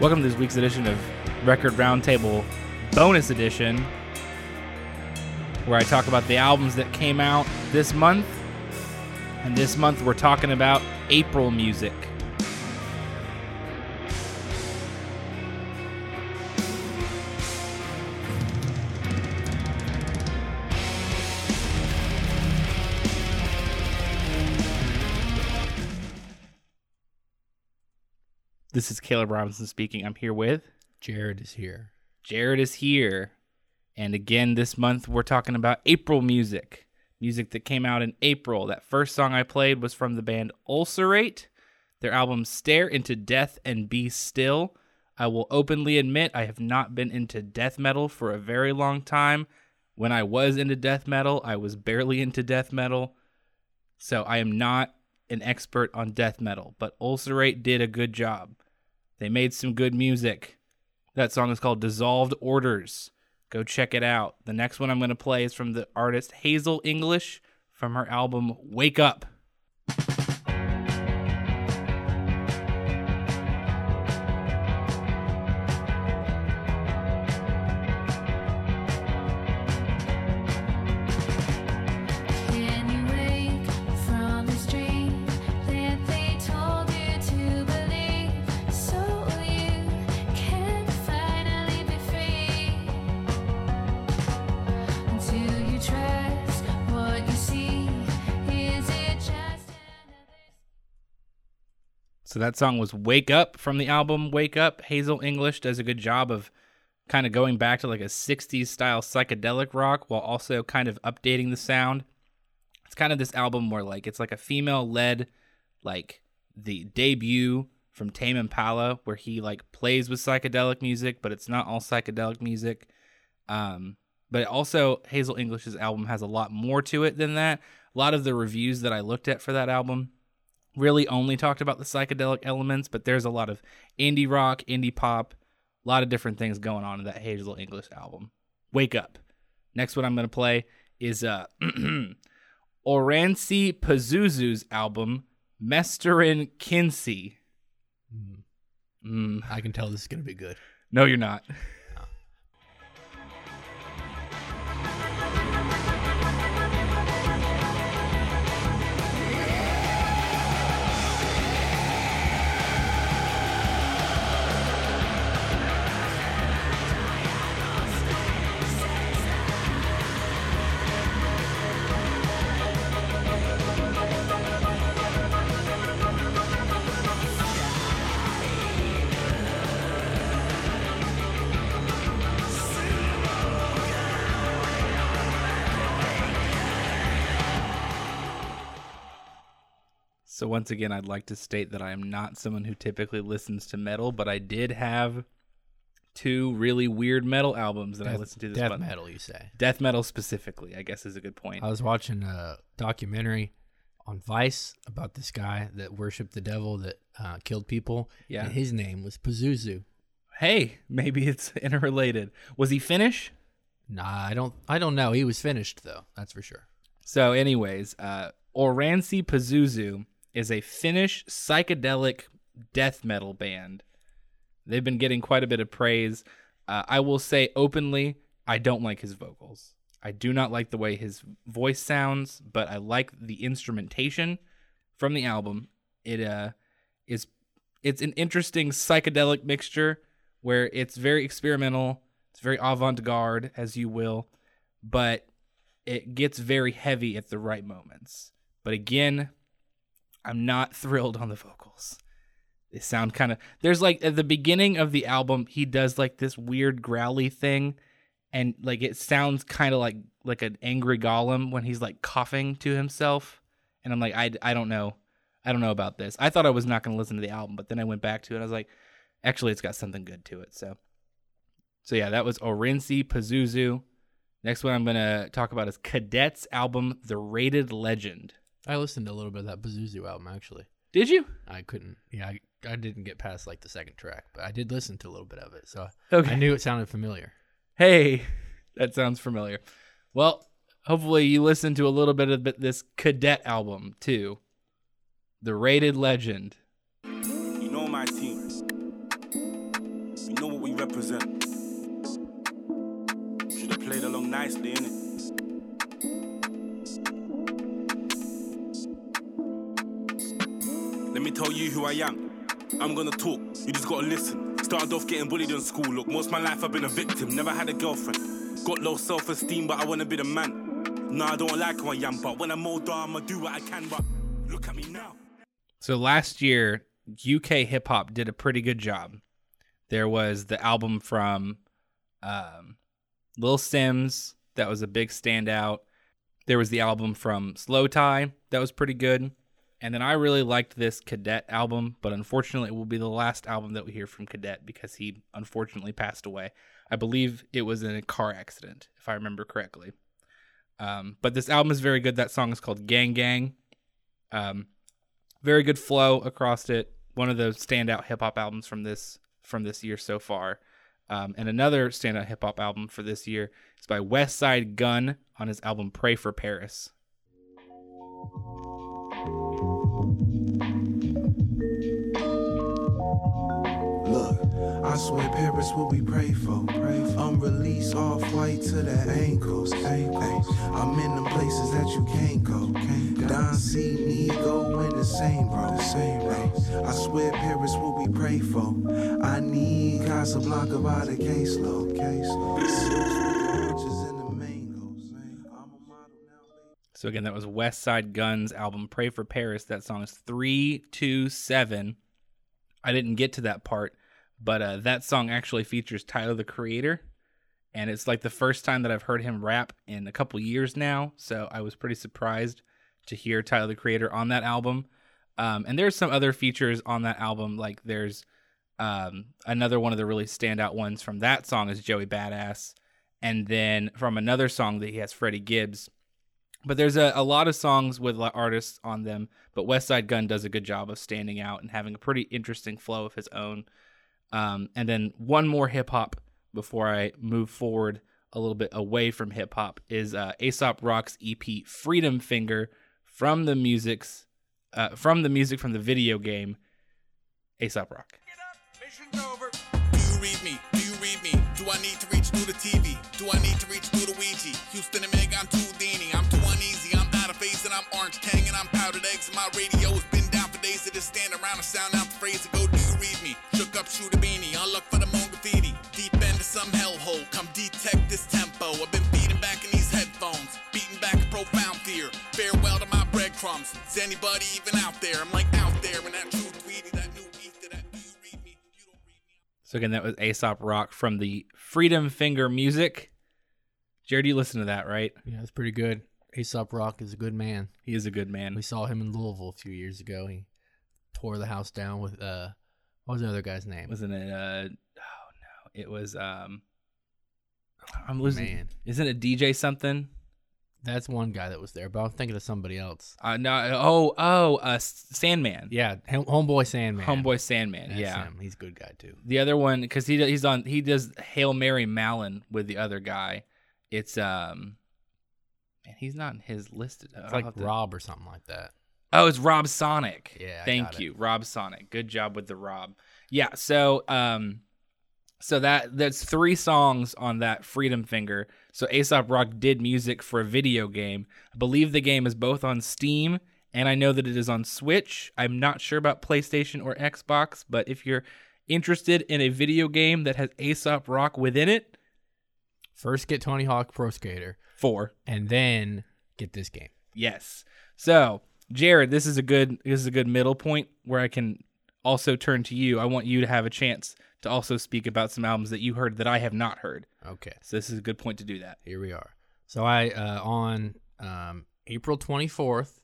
Welcome to this week's edition of Record Roundtable Bonus Edition, where I talk about the albums that came out this month. And this month we're talking about April music. This is Caleb Robinson speaking. I'm here with Jared is here. Jared is here. And again, this month we're talking about April music. Music that came out in April. That first song I played was from the band Ulcerate, their album Stare into Death and Be Still. I will openly admit I have not been into death metal for a very long time. When I was into death metal, I was barely into death metal. So I am not an expert on death metal, but Ulcerate did a good job. They made some good music. That song is called Dissolved Orders. Go check it out. The next one I'm going to play is from the artist Hazel English from her album Wake Up. That song was Wake Up from the album Wake Up. Hazel English does a good job of kind of going back to like a 60s style psychedelic rock while also kind of updating the sound. It's kind of this album where like it's like a female led like the debut from Tame Impala where he like plays with psychedelic music but it's not all psychedelic music. Um but also Hazel English's album has a lot more to it than that. A lot of the reviews that I looked at for that album really only talked about the psychedelic elements, but there's a lot of indie rock, indie pop, a lot of different things going on in that Hazel English album. Wake up. Next one I'm going to play is uh Oranssi Pazuzu's album Mestarin Kynsi. Mm, I can tell this is going to be good. no, you're not. once again, I'd like to state that I am not someone who typically listens to metal, but I did have two really weird metal albums that I listened to this Death month. metal, you say? Death metal specifically, I guess is a good point. I was watching a documentary on Vice about this guy that worshipped the devil that uh, killed people. Yeah. And his name was Pazuzu. hey, maybe it's interrelated. Was he Finnish? Nah, I don't. I don't know. He was finished though. That's for sure. So, anyways, uh, Oranssi Pazuzu is a Finnish psychedelic death metal band. They've been getting quite a bit of praise. Uh, I will say openly, I don't like his vocals. I do not like the way his voice sounds, but I like the instrumentation from the album. It uh, is it's an interesting psychedelic mixture where it's very experimental, it's very avant-garde, as you will, but it gets very heavy at the right moments. But again, I'm not thrilled on the vocals. They sound kind of there's like at the beginning of the album he does like this weird growly thing and like it sounds kind of like like an angry golem when he's like coughing to himself and I'm like I I don't know. I don't know about this. I thought I was not going to listen to the album, but then I went back to it. I was like actually it's got something good to it. So so yeah, that was Oranssi Pazuzu. Next one I'm going to talk about is Cadets album The Rated Legend. I listened to a little bit of that Pazuzu album actually. Did you? I couldn't. Yeah, I, I didn't get past like the second track, but I did listen to a little bit of it, so Okay. I knew it sounded familiar. Hey, that sounds familiar. Well, hopefully you listened to a little bit of this Cadet album too. The Rated Legend. You know my team. You know what we represent. Should have played along nicely, innit? Me tell you who I am. I'm gonna talk, you just gotta listen. Started off getting bullied in school. Look, most of my life I've been a victim, never had a girlfriend. Got low self esteem, but I wanna be the man. Nah, I don't like who I am, but when I'm older, I'ma do what I can. But look at me now. So last year, UK hip hop did a pretty good job. There was the album from um, Lil Simz that was a big standout. There was the album from Slowthai that was pretty good. And then I really liked this Cadet album, but unfortunately, it will be the last album that we hear from Cadet because he unfortunately passed away. I believe it was in a car accident, if I remember correctly. Um, but this album is very good. That song is called Gang Gang. Um, very good flow across it. One of the standout hip hop albums from this from this year so far. Um, and another standout hip hop album for this year is by Westside Gunn on his album Pray for Paris. I swear Paris what we pray for. Pray for. I'm released off white to the ankles. ankles. I'm in them places that you can't go. Can't. Don see me go in the same bro. The same bro. I swear Paris what we pray for. I need Casablanca by the caseload. Caseload. So again, that was Westside Gunn's album Pray for Paris. That song is 327. I didn't get to that part, but uh, that song actually features Tyler the Creator. And it's like the first time that I've heard him rap in a couple years now. So I was pretty surprised to hear Tyler the Creator on that album. Um, and there's some other features on that album. Like there's um, another one of the really standout ones from that song is Joey Badass. And then from another song that he has Freddie Gibbs. But there's a, a lot of songs with artists on them, but Westside Gunn does a good job of standing out and having a pretty interesting flow of his own. Um, and then one more hip hop before I move forward a little bit away from hip hop is uh, Aesop Rock's EP Freedom Finger from the music's uh, from the music from the video game Aesop Rock. Do I need to reach through the TV? Do I need to reach through the Ouija? Houston and Meg, I'm too. I'm too uneasy. I'm out of phase and I'm orange tang and I'm powdered eggs. And my radio's been down for days. To just stand around and sound out the phrase and go, Do up, shoot a beanie. I'll look for the moan graffiti. Deep into some hellhole. Come detect this tempo. I've been beating back in these headphones. Beating back a profound fear. Farewell to my breadcrumbs. Is anybody even out there? I'm like out there in that true tweety, that new ether, that do you read me? You don't read me. So again, that was Aesop Rock from the Freedom Finger music. Jared, you listen to that, right? Yeah, it's pretty good. Aesop Rock is a good man. He is a good man. We saw him in Louisville a few years ago. He tore the house down with uh, what was the other guy's name? Wasn't it? Uh, oh no, it was. Um, I'm losing. Man. Isn't it DJ something? That's one guy that was there, but I'm thinking of somebody else. Uh, no. Oh, oh, uh, Sandman. Yeah, Homeboy Sandman. Homeboy Sandman. That's yeah. him. he's a good guy too. The other one, because he he's on he does Hail Mary Mallon with the other guy. It's um, man, he's not in his listed. It's like Rob or something like that. Oh, it's Rob Sonic. Yeah, I Thank you, Rob Sonic. Good job with the Rob. Yeah. So um, so that that's three songs on that Freedom Finger. So Aesop Rock did music for a video game. I believe the game is both on Steam and I know that it is on Switch. I'm not sure about PlayStation or Xbox, but if you're interested in a video game that has Aesop Rock within it, First get Tony Hawk Pro Skater, four. and then get this game. Yes. So, Jared, this is a good this is a good middle point where I can also turn to you. I want you to have a chance to also speak about some albums that you heard that I have not heard. Okay. So this is a good point to do that. here we are. So I uh, on um, April 24th,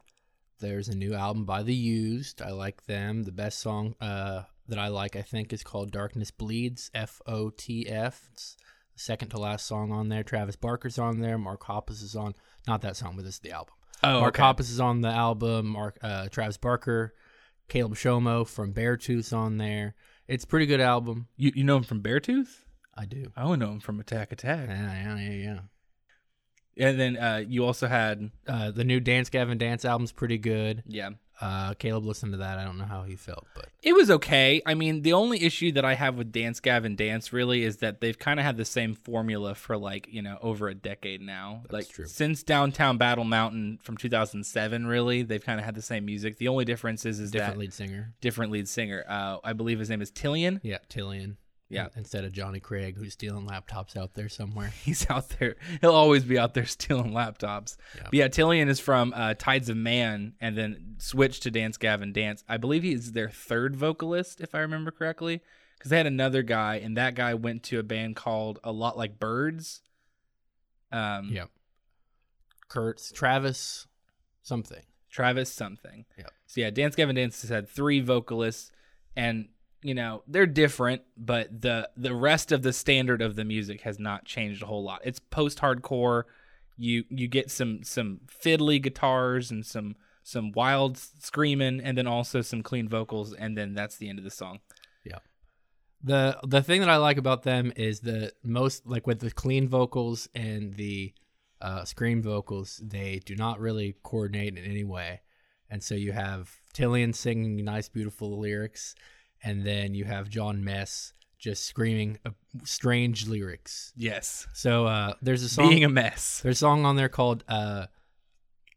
there's a new album by The Used. I like them. The best song uh, that I like, I think, is called "Darkness Bleeds." F O T F. It's second to last song on there. Travis Barker's on there. Mark Hoppus is on. Not that song, but this is the album. Oh, Mark okay. Hoppus is on the album. Mark uh, Travis Barker, Caleb Shomo from Beartooth's on there. It's a pretty good album. You you know him from Beartooth? I do. I only know him from Attack Attack. Yeah, yeah, yeah, yeah. And then uh, you also had Uh, the new Dance Gavin Dance album's pretty good. yeah. Uh, Caleb listened to that. I don't know how he felt, but It was okay. I mean, the only issue that I have with Dance Gavin Dance really is that they've kind of had the same formula for like, you know, over a decade now. like true. since Downtown Battle Mountain from 2007, really, they've kind of had the same music. The only difference is is different that lead singer. different lead singer. Uh, I believe his name is Tilian. Yeah, Tilian. Yeah. Instead of Johnny Craig, who's stealing laptops out there somewhere. He's out there. He'll always be out there stealing laptops. Yeah. But yeah, Tilian is from uh, Tides of Man and then switched to Dance Gavin Dance. I believe he's their third vocalist, if I remember correctly. Because they had another guy, and that guy went to a band called A Lot Like Birds. Um, Yep. Kurtz, Travis, something. Travis something. Yeah. So yeah, Dance Gavin Dance has had three vocalists, and you know they're different, but the the rest of the standard of the music has not changed a whole lot. It's post hardcore. You you get some some fiddly guitars and some some wild screaming, and then also some clean vocals, and then that's the end of the song. Yeah. The the thing that I like about them is the most like with the clean vocals and the uh, scream vocals, they do not really coordinate in any way. And so you have Tilian singing nice, beautiful lyrics, and then you have Jon Mess just screaming uh, strange lyrics. Yes, So uh, there's a song. being a mess. There's a song on there called uh,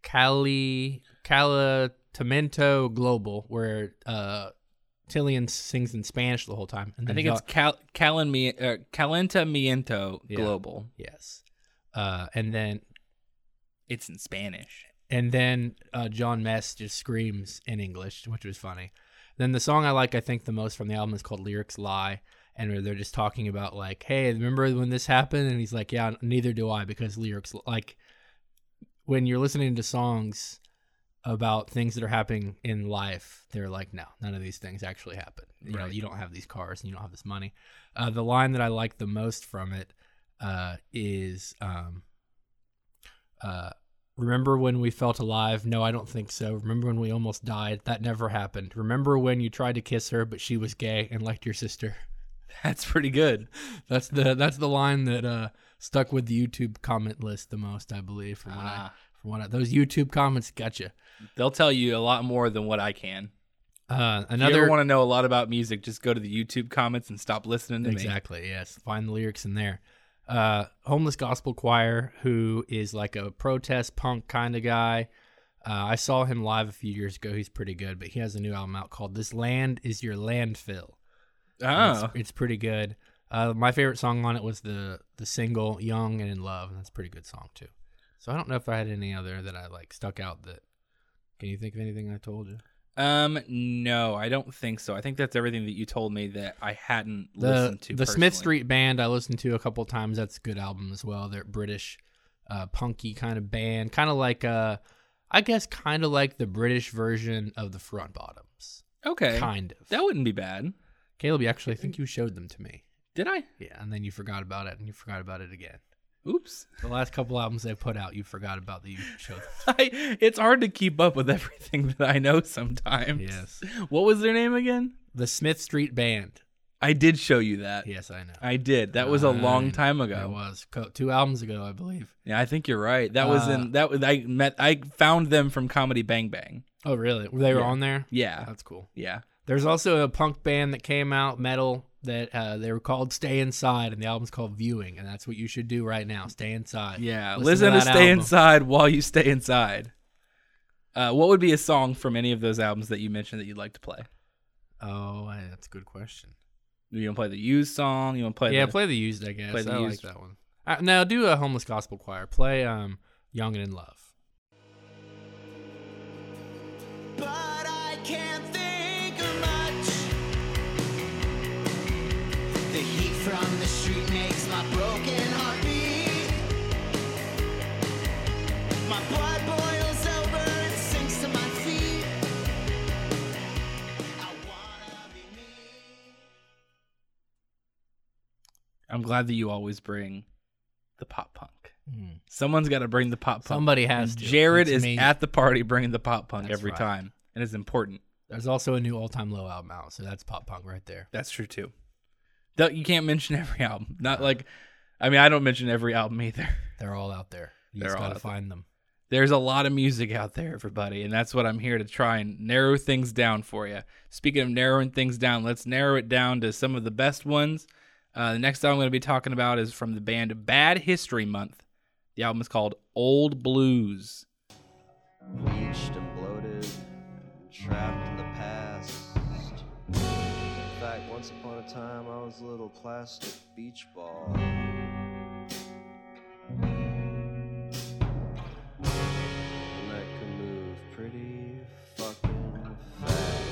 Cali Calatamento Global, where uh, Tilian sings in Spanish the whole time. And I think it's Cal Calen uh, Calentamiento Yeah. Global. yes, uh, and then It's in Spanish. and then uh, Jon Mess just screams in English, which was funny. Then the song I like, I think, the most from the album is called "Lyrics Lie," and they're just talking about like, "Hey, remember when this happened?" And he's like, "Yeah, neither do I," because lyrics like when you're listening to songs about things that are happening in life, they're like, "No, none of these things actually happen. You know, you don't have these cars and you don't have this money." Uh, the line that I like the most from it uh, is. Um, uh, Remember when we felt alive? No, I don't think so. Remember when we almost died? That never happened. Remember when you tried to kiss her, but she was gay and liked your sister? That's pretty good. That's the that's the line that uh, stuck with the YouTube comment list the most, I believe. From what I, Ah. from what I, those YouTube comments got you. They'll tell you a lot more than what I can. Uh, If you ever another want to know a lot about music, just go to the YouTube comments and stop listening to me. exactly yes. Find the lyrics in there. Uh, homeless gospel choir, who is like a protest punk kind of guy. Uh, I saw him live a few years ago. He's pretty good, but he has a new album out called "This Land Is Your Landfill." Oh, It's, it's pretty good. Uh, my favorite song on it was the the single "Young and in Love," and that's a pretty good song too. So I don't know if I had any other that I like stuck out. That can you think of anything I told you? Um, no, I don't think so. I think that's everything that you told me that I hadn't The listened to. the Smith. Street Band I listened to a couple times. That's a good album as well. They're British, uh, punky kind of band, kind of like uh, I guess kind of like the British version of the Front Bottoms, Okay, kind of. that wouldn't be bad. Caleb, you actually I think you showed them to me. Did I? Yeah, and then you forgot about it, and you forgot about it again. Oops. The last couple albums they've put out, you forgot about that you showed. I, it's hard to keep up with everything that I know sometimes. Yes. What was their name again? The Smith Street Band. I did show you that. Yes, I know. I did. That was a long time It was Co- two albums ago, I believe. Yeah, I think you're right. That was Uh, in that was I met I found them from Comedy Bang Bang. Oh, really? They were Yeah. on there. Yeah. That's cool. Yeah. There's also a punk band that came out, metal, that uh, they were called Stay Inside, and the album's called Viewing, and that's what you should do right now. Stay inside. Yeah. Listen Listen, to to, stay album. inside while you stay inside. Uh, what would be a song from any of those albums that you mentioned that you'd like to play? Oh, that's a good question. You want to play the used song? You want to play? yeah, the, play the used, I guess. play the I used. like that one. Uh, now do a homeless gospel choir. Play um, Young and in Love. but I can't think from the street makes my broken heart beat. My blood boils over and sinks to my feet. I wanna be me. I'm glad that you always bring the pop punk. Mm. Someone's got to bring the pop punk. Somebody has to. Jared It's is me. at the party bringing the pop punk That's every right. time, and it's important. There's also a new All Time Low album out, so that's pop punk right there. That's true too. Though you can't mention every album. Not like, I mean, I don't mention every album either. They're all out there. You They're just all gotta out there. find them. There's a lot of music out there, everybody, and that's what I'm here to try and narrow things down for you. Speaking of narrowing things down, let's narrow it down to some of the best ones. Uh, the next album I'm going to be talking about is from the band Bad History Month. The album is called Old Blues. bleached once upon a time, I was a little plastic beach ball. And that could move pretty fucking fast.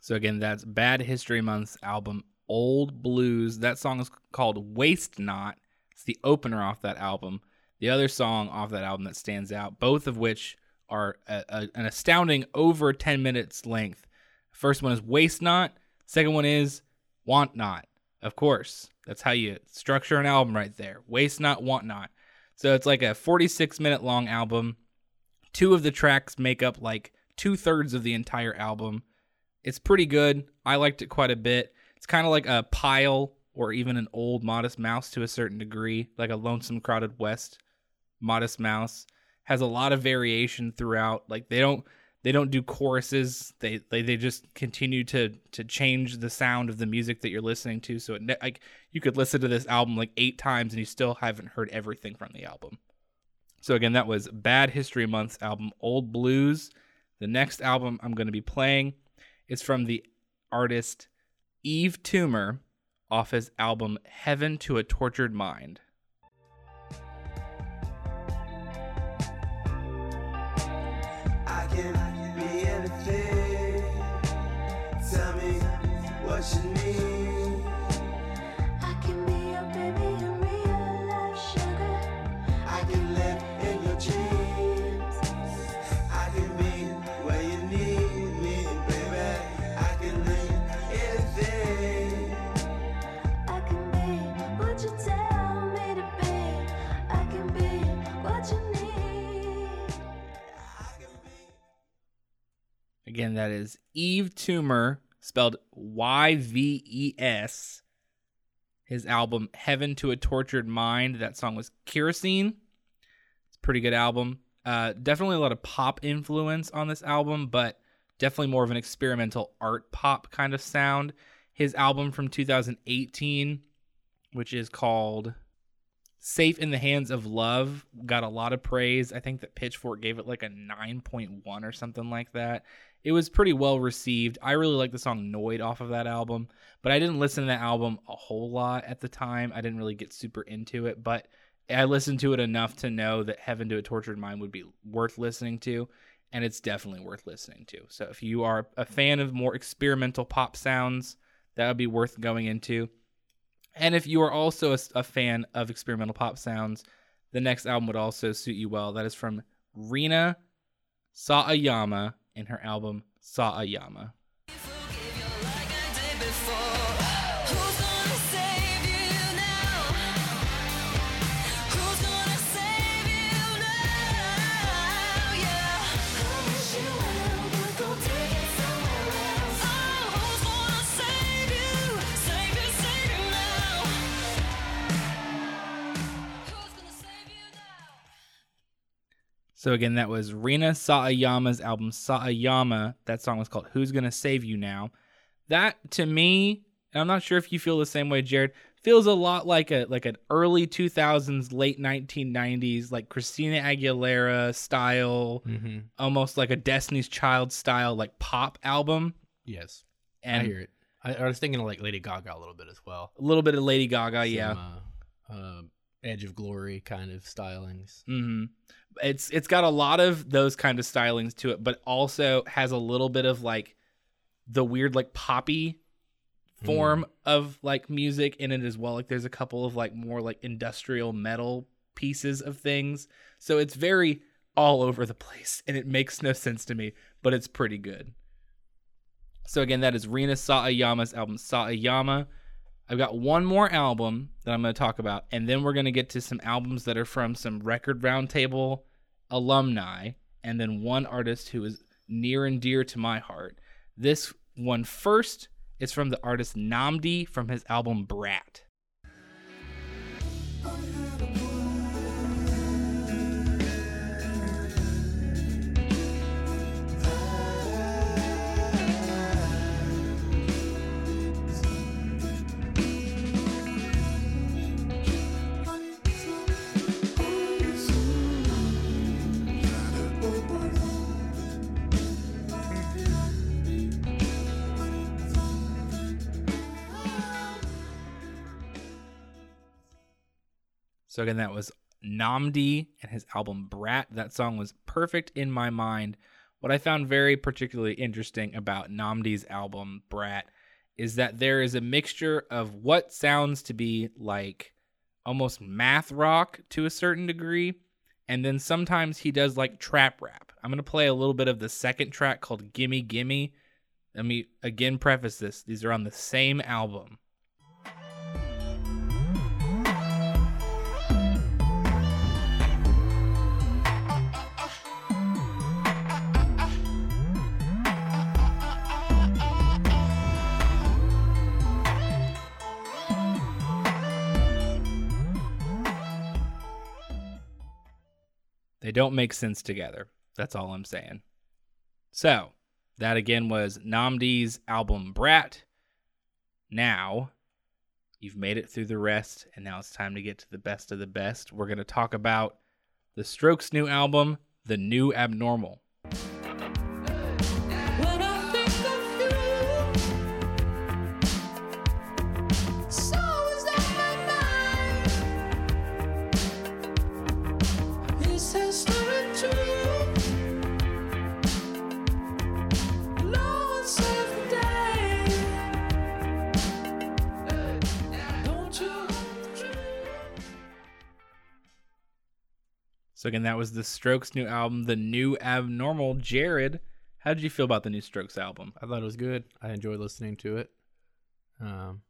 So again, that's Bad History Month's album Old Blues. That song is called Waste Not. It's the opener off that album. The other song off that album that stands out, both of which are a, a, an astounding over 10 minutes length. First one is Waste Not. Second one is Want Not. Of course, that's how you structure an album right there. Waste Not, Want Not. So it's like a 46 minute long album. Two of the tracks make up like two thirds of the entire album. It's pretty good. I liked it quite a bit. It's kind of like a pile or even an old Modest Mouse to a certain degree, like a Lonesome Crowded West Modest Mouse. Has a lot of variation throughout. Like they don't they don't do choruses. They they, they just continue to to change the sound of the music that you're listening to. So it, like you could listen to this album like eight times and you still haven't heard everything from the album. So again, that was Bad History Month's album Old Blues. The next album I'm going to be playing is from the artist Yves Tumor off his album Heaven to a Tortured Mind. Can be anything. Tell me what you need. Again, that is Yves Tumor, spelled Y V E S. His album Heaven to a Tortured Mind. That song was Kerosene. It's a pretty good album. Uh, definitely a lot of pop influence on this album, but definitely more of an experimental art pop kind of sound. His album from 2018, which is called Safe in the Hands of Love, got a lot of praise. I think that Pitchfork gave it like a 9.1 or something like that. It was pretty well received. I really like the song Noid off of that album, but I didn't listen to that album a whole lot at the time. I didn't really get super into it, but I listened to it enough to know that Heaven to a Tortured Mind would be worth listening to, and it's definitely worth listening to. So if you are a fan of more experimental pop sounds, that would be worth going into. And if you are also a, a fan of experimental pop sounds, the next album would also suit you well. That is from Rina Sawayama in her album Sawayama. So again, that was Rina Sawayama's album Sawayama. That song was called "Who's Gonna Save You Now." That to me, and I'm not sure if you feel the same way, Jared, feels a lot like a like an early 2000s, late 1990s, like Christina Aguilera style, Mm-hmm. almost like a Destiny's Child style, like pop album. Yes, And I hear it. I, I was thinking of like Lady Gaga a little bit as well. a little bit of Lady Gaga, yeah. Uh, uh, Edge of Glory kind of stylings. hmm It's it's got a lot of those kind of stylings to it, but also has a little bit of like the weird like poppy hmm. form of like music in it as well. Like there's a couple of like more like industrial metal pieces of things. So it's very all over the place and it makes no sense to me, but it's pretty good. So again, that is Rina Sawayama's album Sawayama. I've got one more album that I'm going to talk about, and then we're going to get to some albums that are from some Record Roundtable alumni, and then one artist who is near and dear to my heart. This one first is from the artist Nnamdi from his album Brat. So again, that was Nnamdi and his album Brat. That song was perfect in my mind. What I found very particularly interesting about Nnamdi's album Brat is that there is a mixture of what sounds to be like almost math rock to a certain degree, and then sometimes he does like trap rap. I'm gonna play a little bit of the second track called Gimme Gimme. Let me again preface this. These are on the same album. They don't make sense together. That's all I'm saying. So, that again was Nnamdi's album Brat. Now, you've made it through the rest, and now it's time to get to the best of the best. We're going to talk about the Strokes' new album, The New Abnormal. So, again, that was the Strokes' new album, The New Abnormal. Jared, how did you feel about the new Strokes album? I thought it was good. I enjoyed listening to it. Um,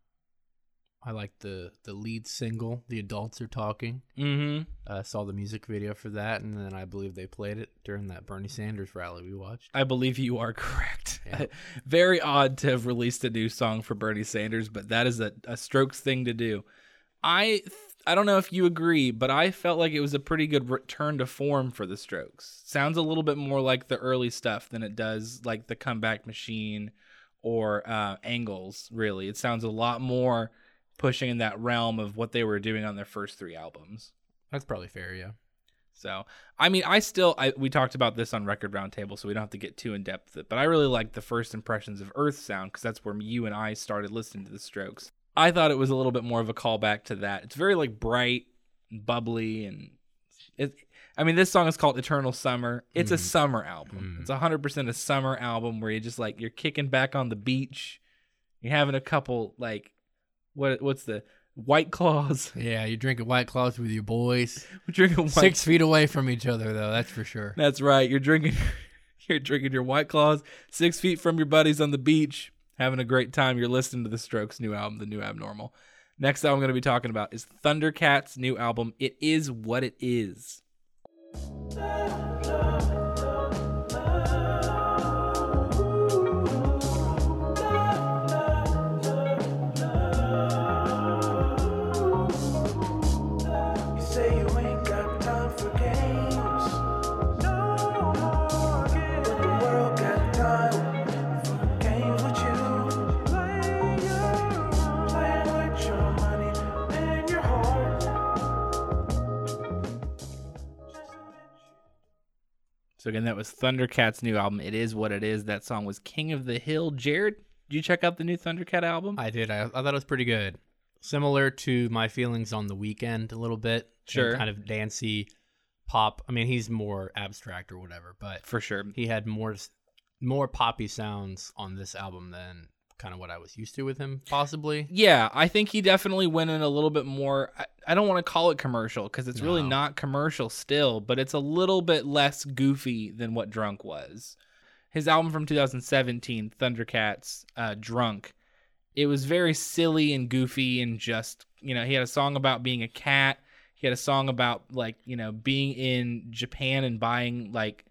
I liked the the lead single, "The Adults Are Talking." Mm-hmm. I saw the music video for that, and then I believe they played it during that Bernie Sanders rally we watched. I believe you are correct. Yeah. Very odd to have released a new song for Bernie Sanders, but that is a, a Strokes thing to do. I I don't know if you agree, but I felt like it was a pretty good return to form for the Strokes. Sounds a little bit more like the early stuff than it does like the Comedown Machine or uh, Angles. Really, it sounds a lot more pushing in that realm of what they were doing on their first three albums. That's probably fair, yeah. So, I mean, I still, I, we talked about this on Record Roundtable, so we don't have to get too in depth. But I really like the first impressions of Earth Sound because that's where you and I started listening to the Strokes. I thought it was a little bit more of a callback to that. It's very like bright, and bubbly, and it. I mean, this song is called Eternal Summer. It's a mm-hmm. summer album. Mm-hmm. It's 100% a summer album where you're just like you're kicking back on the beach, you're having a couple like what what's the White Claws. Yeah, you're drinking White Claws with your boys. We're drinking White Six feet away from each other, though, that's for sure. That's right. You're drinking you're drinking your white claws six feet from your buddies on the beach, having a great time. You're listening to the Strokes new album, The New Abnormal. Next album I'm gonna be talking about is Thundercats' new album, It Is What It Is. Again, that was Thundercats' new album, It Is What It Is. That song was King of the Hill. Jared, did you check out the new Thundercat album? I did. I, I thought it was pretty good. Similar to my feelings on the Weeknd a little bit. Sure. Kind of dancey pop. I mean, he's more abstract or whatever, but For sure. he had more more poppy sounds on this album than kind of what I was used to with him, possibly. Yeah, I think he definitely went in a little bit more. I, I don't want to call it commercial because it's really not commercial still, but it's a little bit less goofy than what Drunk was. His album from 2017, Thundercats, uh, Drunk, it was very silly and goofy and just, you know, he had a song about being a cat. He had a song about, like, you know, being in Japan and buying, like,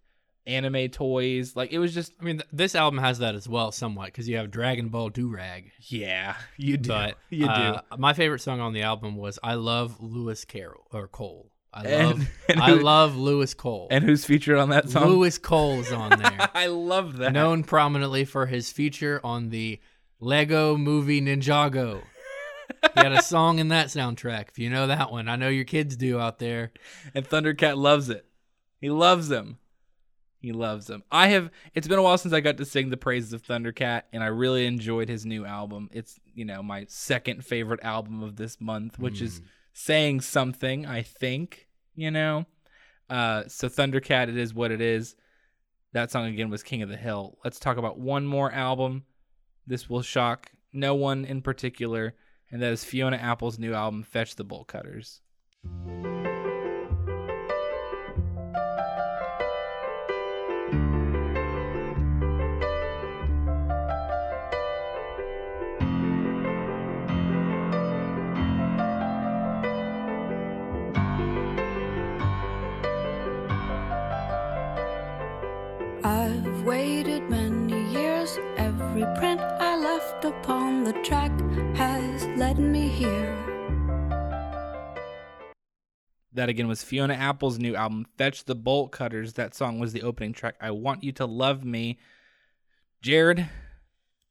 anime toys. Like it was just I mean, th- this album has that as well, somewhat, because you have Dragon Ball Durag. yeah, you do. But you do. uh, my favorite song on the album was "I Love Lewis Carroll" or Cole. I love and I who- love Louis Cole. and who's featured on that song? Louis Cole's on there, I love that. known prominently for his feature on the Lego Movie Ninjago. he had a song in that soundtrack. If you know that one, I know your kids do out there. and Thundercat loves it. He loves him. He loves them. I have. It's been a while since I got to sing the praises of Thundercat, and I really enjoyed his new album. It's you know my second favorite album of this month, which is saying something. I think you know. Uh, so Thundercat, it is what it is. That song again was King of the Hill. Let's talk about one more album. This will shock no one in particular, and that is Fiona Apple's new album, Fetch the Bolt Cutters. That again was Fiona Apple's new album, Fetch the Bolt Cutters. That song was the opening track. I Want You to Love Me. Jared,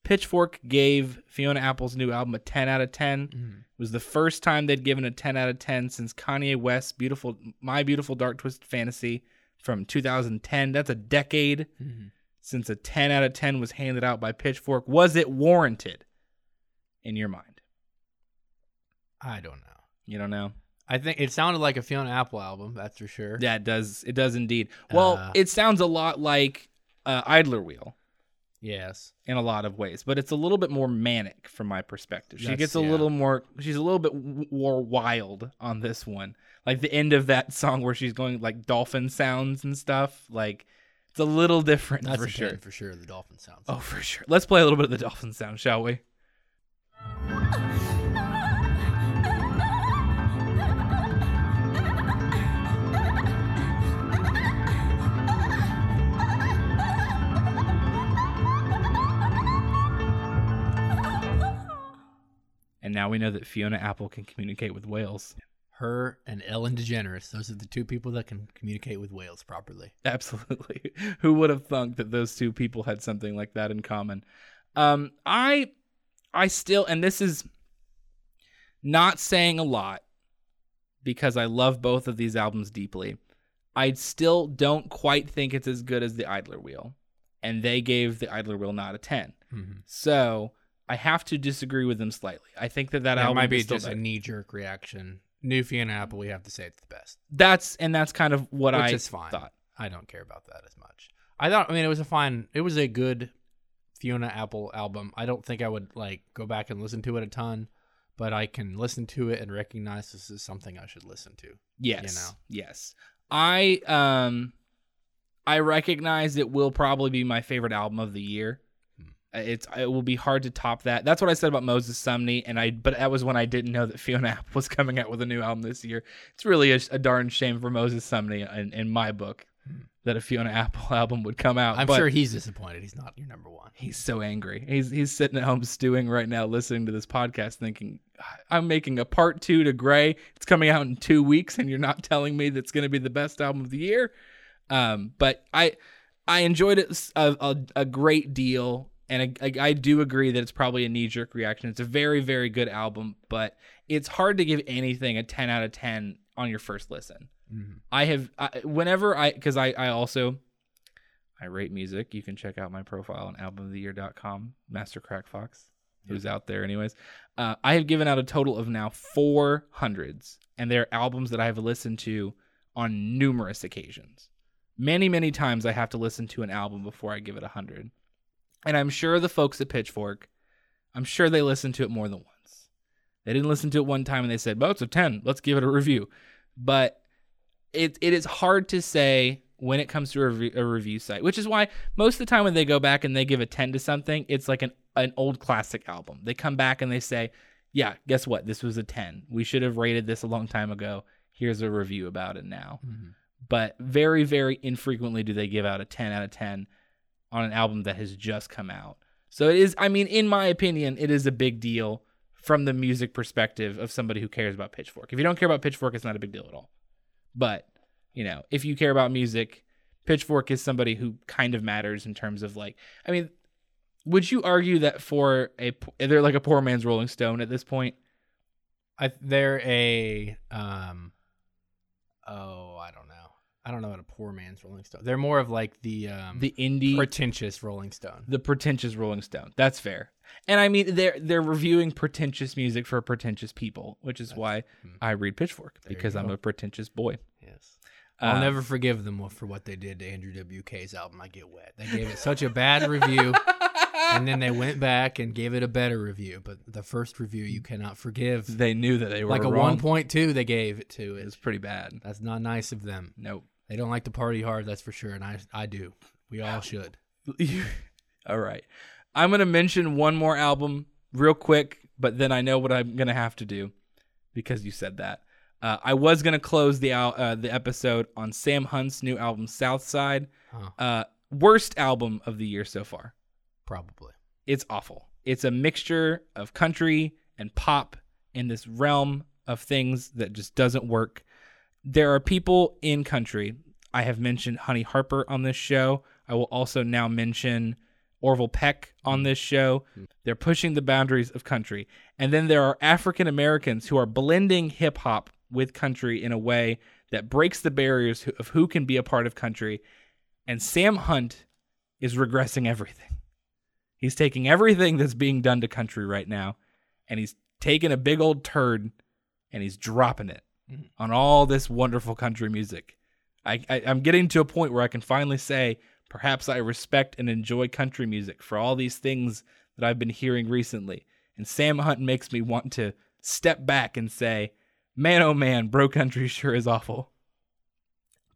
Pitchfork gave Fiona Apple's new album a 10 out of 10. Mm-hmm. It was the first time they'd given a 10 out of 10 since Kanye West's beautiful My Beautiful Dark Twisted Fantasy from 2010. That's a decade mm-hmm. since a 10 out of 10 was handed out by Pitchfork. Was it warranted in your mind? I don't know. You don't know? I think it sounded like a Fiona Apple album, that's for sure. Yeah, it does. It does indeed. Well, Uh, it sounds a lot like uh, Idler Wheel Yes. in a lot of ways, but it's a little bit more manic from my perspective. She That's- gets a yeah. little more. She's a little bit w- more wild on this one. Like the end of that song where she's going like dolphin sounds and stuff. Like it's a little different That's for a sure. for sure. The dolphin sounds. Oh, for sure. Let's play a little bit of the dolphin sound, shall we? And now we know that Fiona Apple can communicate with whales. Her and Ellen DeGeneres. Those are the two people that can communicate with whales properly. Absolutely. Who would have thunk that those two people had something like that in common? Um, I, I still, and this is not saying a lot because I love both of these albums deeply. I still don't quite think it's as good as the Idler Wheel, and they gave the Idler Wheel not a 10 So I have to disagree with them slightly. I think that that That album might be just a knee jerk reaction. New Fiona Apple, we have to say it's the best. That's and that's kind of what Which I is fine. thought. I don't care about that as much. I thought, I mean, it was a fine, it was a good Fiona Apple album. I don't think I would like go back and listen to it a ton, but I can listen to it and recognize this is something I should listen to. Yes. You know? Yes. I um I recognize it will probably be my favorite album of the year. It's it will be hard to top that. That's what I said about Moses Sumney, and I but that was when I didn't know that Fiona Apple was coming out with a new album this year. It's really a, a darn shame for Moses Sumney in, in my book that a Fiona Apple album would come out. I'm but sure he's disappointed. He's not your number one. he's so angry. He's he's sitting at home stewing right now, listening to this podcast, thinking, "I'm making a part two to Gray. It's coming out in two weeks, and you're not telling me that's going to be the best album of the year." Um, but I I enjoyed it a, a, a great deal, and I, I, do agree that it's probably a knee jerk reaction. It's a very very good album, but it's hard to give anything a 10 out of 10 on your first listen. I have I, whenever I because I I also I rate music. You can check out my profile on albumoftheyear.com, Master Crack Fox, who's out there anyways. Uh, I have given out a total of now four hundreds, and they're albums that I have listened to on numerous occasions. Many, many times I have to listen to an album before I give it a hundred. And I'm sure the folks at Pitchfork, I'm sure they listened to it more than once. They didn't listen to it one time and they said, well, it's a 10. Let's give it a review. But it it is hard to say when it comes to a, re- a review site, which is why most of the time when they go back and they give a 10 to something, it's like an, an old classic album. They come back and they say, yeah, guess what? This was a 10. We should have rated this a long time ago. Here's a review about it now. Mm-hmm. but very, very infrequently do they give out a 10 out of 10 on an album that has just come out. So it is, I mean, in my opinion, it is a big deal from the music perspective of somebody who cares about Pitchfork. If you don't care about Pitchfork, it's not a big deal at all. But, you know, if you care about music, Pitchfork is somebody who kind of matters in terms of like, I mean, would you argue that for a, they're like a poor man's Rolling Stone at this point? I they're a um oh I don't know I don't know what a poor man's Rolling Stone. They're more of like the um The indie, pretentious Rolling Stone. the pretentious Rolling Stone. That's fair. And I mean, they're they're reviewing pretentious music for pretentious people, which is why I read Pitchfork There because I'm a pretentious boy. Yes. I'll Uh, never forgive them for what they did to Andrew WK's album I Get Wet. They gave it such a bad review and then they went back and gave it a better review, but the first review you cannot forgive. They knew that they were like a wrong. 1.2 they gave it to It it. was pretty bad. That's not nice of them. Nope. They don't like to party hard, that's for sure, and I I do. We all should. All right. I'm going to mention one more album real quick, but then I know what I'm going to have to do because you said that. Uh, I was going to close the al- uh, the episode on Sam Hunt's new album Southside. Huh. Uh, worst album of the year so far. Probably. It's awful. It's a mixture of country and pop in this realm of things that just doesn't work. There are people in country. I have mentioned Honey Harper on this show. I will also now mention Orville Peck on mm. this show. Mm. They're pushing the boundaries of country. And then there are African Americans who are blending hip hop with country in a way that breaks the barriers of who can be a part of country. And Sam Hunt is regressing everything. He's taking everything that's being done to country right now and he's taking a big old turd and he's dropping it Mm-hmm. on all this wonderful country music. I, I, I'm getting to a point where I can finally say, perhaps I respect and enjoy country music for all these things that I've been hearing recently. And Sam Hunt makes me want to step back and say, man, oh man, bro country sure is awful.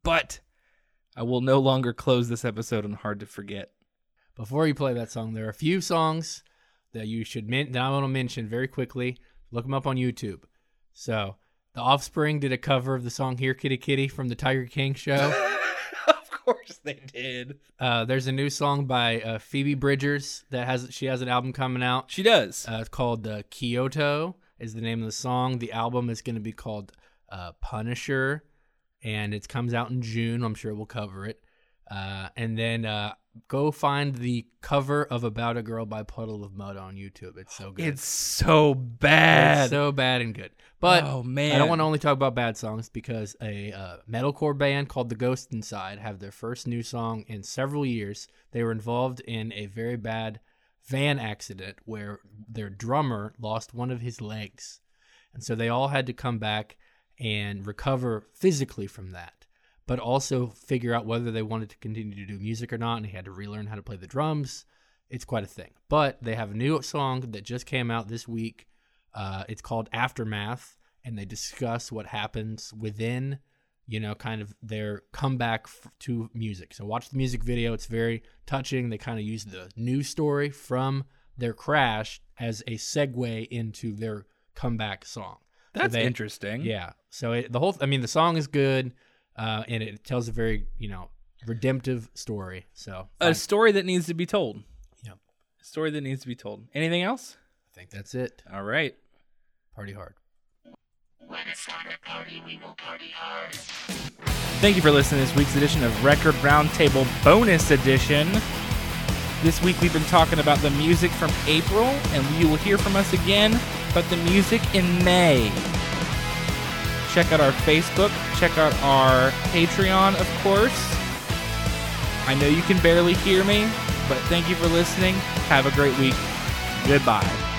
But I will no longer close this episode on Hard to Forget. Before you play that song, there are a few songs that you should men- that I want to mention very quickly. Look them up on YouTube. So, The Offspring did a cover of the song "Here Kitty Kitty" from the Tiger King show. of course they did. uh, there's a new song by uh, Phoebe Bridgers that has she has an album coming out. She does. Uh, it's called uh, Kyoto is the name of the song. The album is going to be called uh, Punisher, and it comes out in June. I'm sure we'll cover it. Uh, and then uh, go find the cover of About a Girl by Puddle of Mudd on YouTube. It's so good. It's so bad. It's so bad and good. But oh man, I don't want to only talk about bad songs because a uh, metalcore band called The Ghost Inside have their first new song in several years. They were involved in a very bad van accident where their drummer lost one of his legs. And so they all had to come back and recover physically from that, but also figure out whether they wanted to continue to do music or not. And he had to relearn how to play the drums. It's quite a thing. But they have a new song that just came out this week. Uh, it's called Aftermath, and they discuss what happens within, you know, kind of their comeback f- to music. So watch the music video; it's very touching. They kind of use the news story from their crash as a segue into their comeback song. So that's they- interesting. Yeah. So it, the whole, I mean, the song is good, uh, and it tells a very, you know, redemptive story. So a fine. story that needs to be told. Yep. A story that needs to be told. Anything else? I think that's it. All right. Party hard. Thank you for listening to this week's edition of Record Roundtable Bonus Edition. This week we've been talking about the music from April, and you will hear from us again about the music in May. Check out our Facebook, check out our Patreon, of course. I know you can barely hear me, but thank you for listening. Have a great week. Goodbye.